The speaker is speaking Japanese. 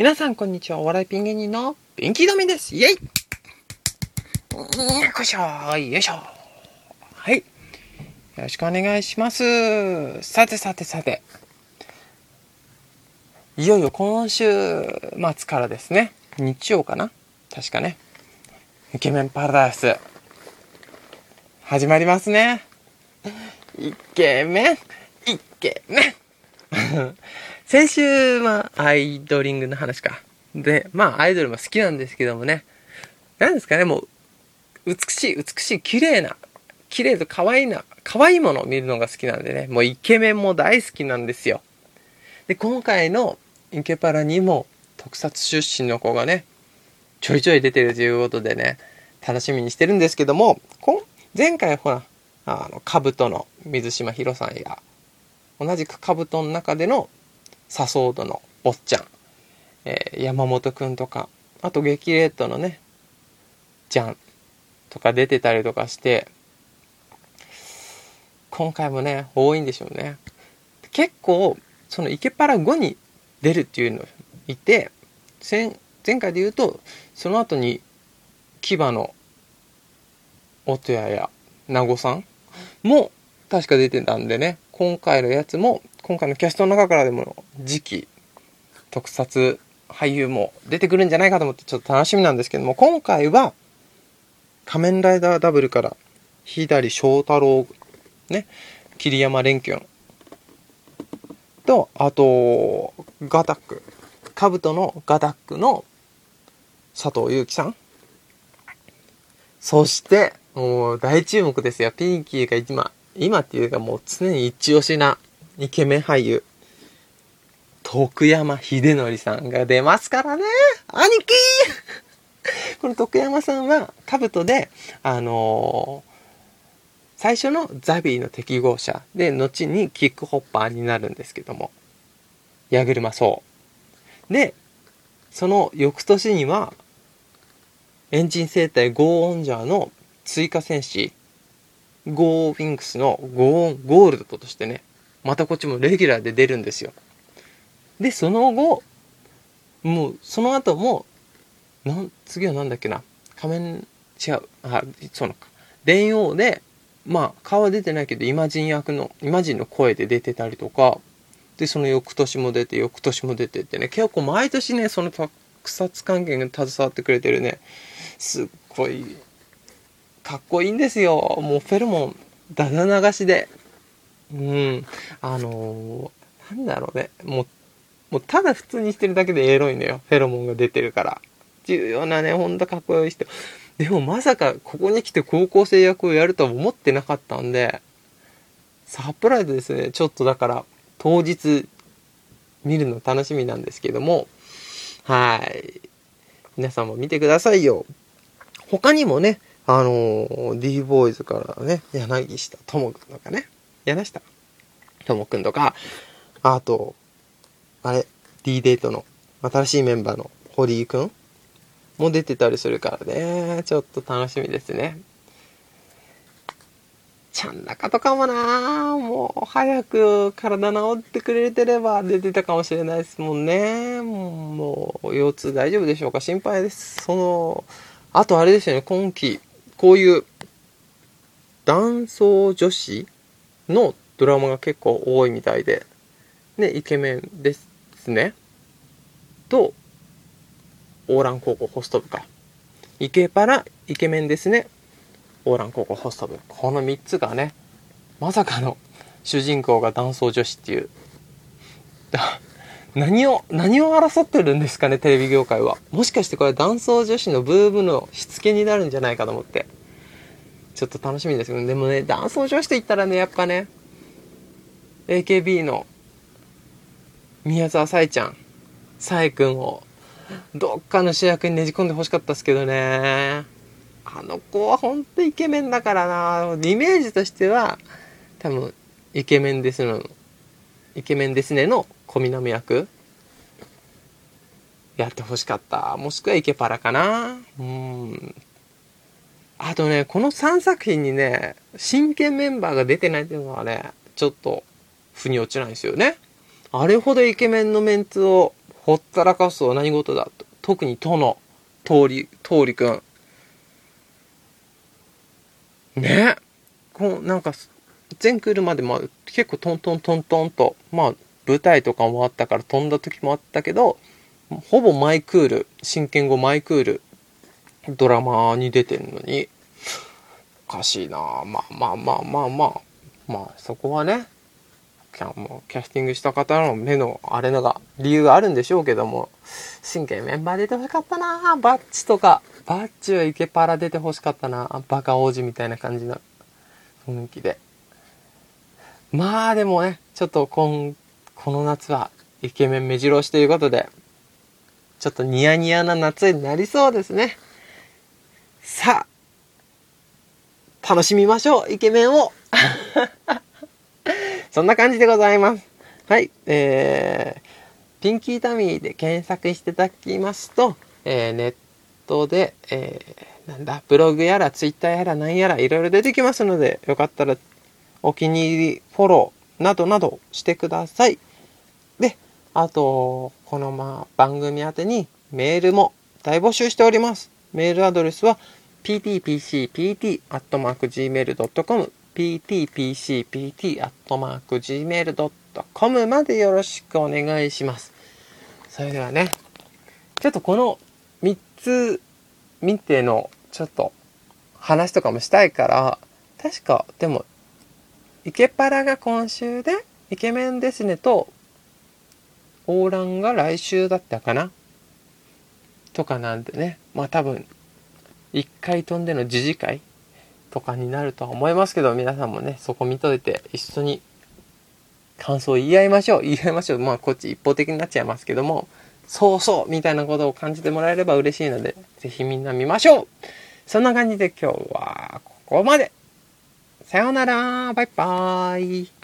皆さん、こんにちは。お笑いピン芸人のピンキードミです。イェイよいしょよいしょはい。よろしくお願いします。さてさてさて。いよいよ今週末からですね。日曜かな？確かね。イケメンパラダイス。始まりますね。イケメンイケメン 先週はアイドリングの話か。で、まあアイドルも好きなんですけどもね。何ですかね、もう、美しい、美しい、綺麗な、綺麗と可愛いな、可愛いものを見るのが好きなんでね。もうイケメンも大好きなんですよ。で、今回のイケパラにも特撮出身の子がね、ちょいちょい出てるということでね、楽しみにしてるんですけども、こ前回ほら、あの、カブトの水島ひろさんや、同じくカブトの中でのサソードの坊ちゃん、えー山本くんとか、あと激レッドのね、ジャンとか出てたりとかして、今回もね、多いんでしょうね。結構、そのイケパラ後に出るっていうのいて、前前回で言うと、その後に、牙の音谷や名護さんも確か出てたんでね、今回のやつも、今回のキャストの中からでも次期特撮俳優も出てくるんじゃないかと思ってちょっと楽しみなんですけども、今回は仮面ライダーダブルから左翔太郎、ね、桐山蓮君と、あと、ガタック、カブトのガタックの佐藤悠樹さんそして、もう大注目ですよ。ピンキーが今、今っていうかもう常に一押しなイケメン俳優、徳山秀則さんが出ますからね。兄貴 この徳山さんは、カブトで、あのー最初のザビーの適合者で、後にキックホッパーになるんですけども、矢車そう。で、その翌年には、エンジン生態ゴーオンジャーの追加戦士、ゴーウィンクスのゴーンゴールドとしてね、またこっちもレギュラーで出るんですよ。で、その後、もう、その後も、なん、次はなんだっけな、仮面、違う、あ、そうなのか。電王で、まあ、顔は出てないけど、イマジン役の、イマジンの声で出てたりとか、で、その翌年も出て、翌年も出てってね、結構毎年ね、その特撮関係に携わってくれてるね、すっごい、かっこいいんですよ。もうフェロモン、だだ流しで。うん。あのーなんだろうね。もう、もうただ普通にしてるだけでエロいのよ。フェロモンが出てるから。重要なね、ほんとかっこいい人。でもまさかここに来て高校生役をやるとは思ってなかったんで、サプライズですね。ちょっとだから、当日見るの楽しみなんですけども、はい。皆さんも見てくださいよ。他にもね、あのー、D ボーイズからね、柳下智くんとかね、柳下智くんとか、あと、あれ、D デートの新しいメンバーの堀井くんも出てたりするからね、ちょっと楽しみですね。ちゃん中とかもなもう早く体治ってくれてれば出てたかもしれないですもんね。もう腰痛大丈夫でしょうか？心配です。その、あとあれですよね、今季、こういう男装女子のドラマが結構多いみたいで、ね、イケメンですね。と、オーラン高校ホスト部か。イケパラ、イケメンですね。オーラン高校ホスト部。この3つがね、まさかの主人公が男装女子っていう。何を、何を争ってるんですかね、テレビ業界は。もしかしてこれ男装女子のブームのしつけになるんじゃないかと思って。ちょっと楽しみですけど、でもね、男装女子と言ったらね、やっぱね、AKB の宮沢さえちゃん、さえくんを、どっかの主役にねじ込んでほしかったですけどね。あの子はほんとイケメンだからな。イメージとしては、多分、イケメンですの、イケメンですねの小南役？やってほしかった。もしくはイケパラかな？うん。あとね、この3作品にね、真剣メンバーが出てないっていうのはね、ちょっと、腑に落ちないんですよね。あれほどイケメンのメンツをほったらかすと何事だと。特に都の通り、通りくん。ねこう、なんか、前来るまでも結構トントントントンと、まあ、舞台とかもあったから飛んだ時もあったけど、ほぼマイクール、真剣語マイクール、ドラマに出てるのに、おかしいな。まあまあまあまあまあ、まあそこはね、キャもうキャスティングした方の目のあれのが理由があるんでしょうけども、真剣メンバー出てほしかったな。バッチとか、バッチはイケパラ出てほしかったな。バカ王子みたいな感じの雰囲気で。まあでもね、ちょっと今、この夏はイケメン目白押しということで、ちょっとニヤニヤな夏になりそうですね。さあ、楽しみましょう、イケメンを そんな感じでございます。はい、えー、ピンキータミーで検索していただきますと、えー、ネットで、えー、なんだ、ブログやらツイッターやらなんやらいろいろ出てきますので、よかったらお気に入り、フォローなどなどしてください。で、あと、このまあ番組宛てにメールも大募集しております。メールアドレスは ptpcpt.gmail.com ptpcpt.gmail.com までよろしくお願いします。それではね、ちょっとこの3つ見てのちょっと話とかもしたいから、確かでも、イケパラが今週で、イケメンですねと、オーランが来週だったかな？とかなんでね、まあ多分、1回飛んでの自治会とかになるとは思いますけど、皆さんもね、そこ見といて一緒に感想を言い合いましょう。言い合いましょう。まあ、こっち一方的になっちゃいますけども、そうそうみたいなことを感じてもらえれば嬉しいので、ぜひみんな見ましょう。そんな感じで今日はここまで。さようなら。バイバーイ。